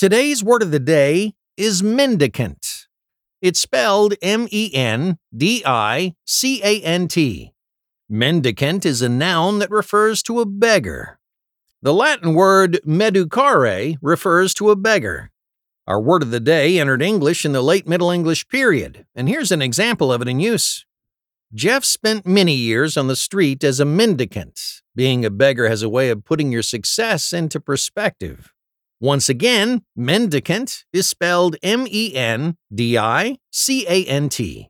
Today's word of the day is mendicant. It's spelled M E N D I C A N T. Mendicant is a noun that refers to a beggar. The Latin word mendicare refers to a beggar. Our word of the day entered English in the late Middle English period, and here's an example of it in use. Jeff spent many years on the street as a mendicant. Being a beggar has a way of putting your success into perspective. Once again, mendicant is spelled M E N D I C A N T.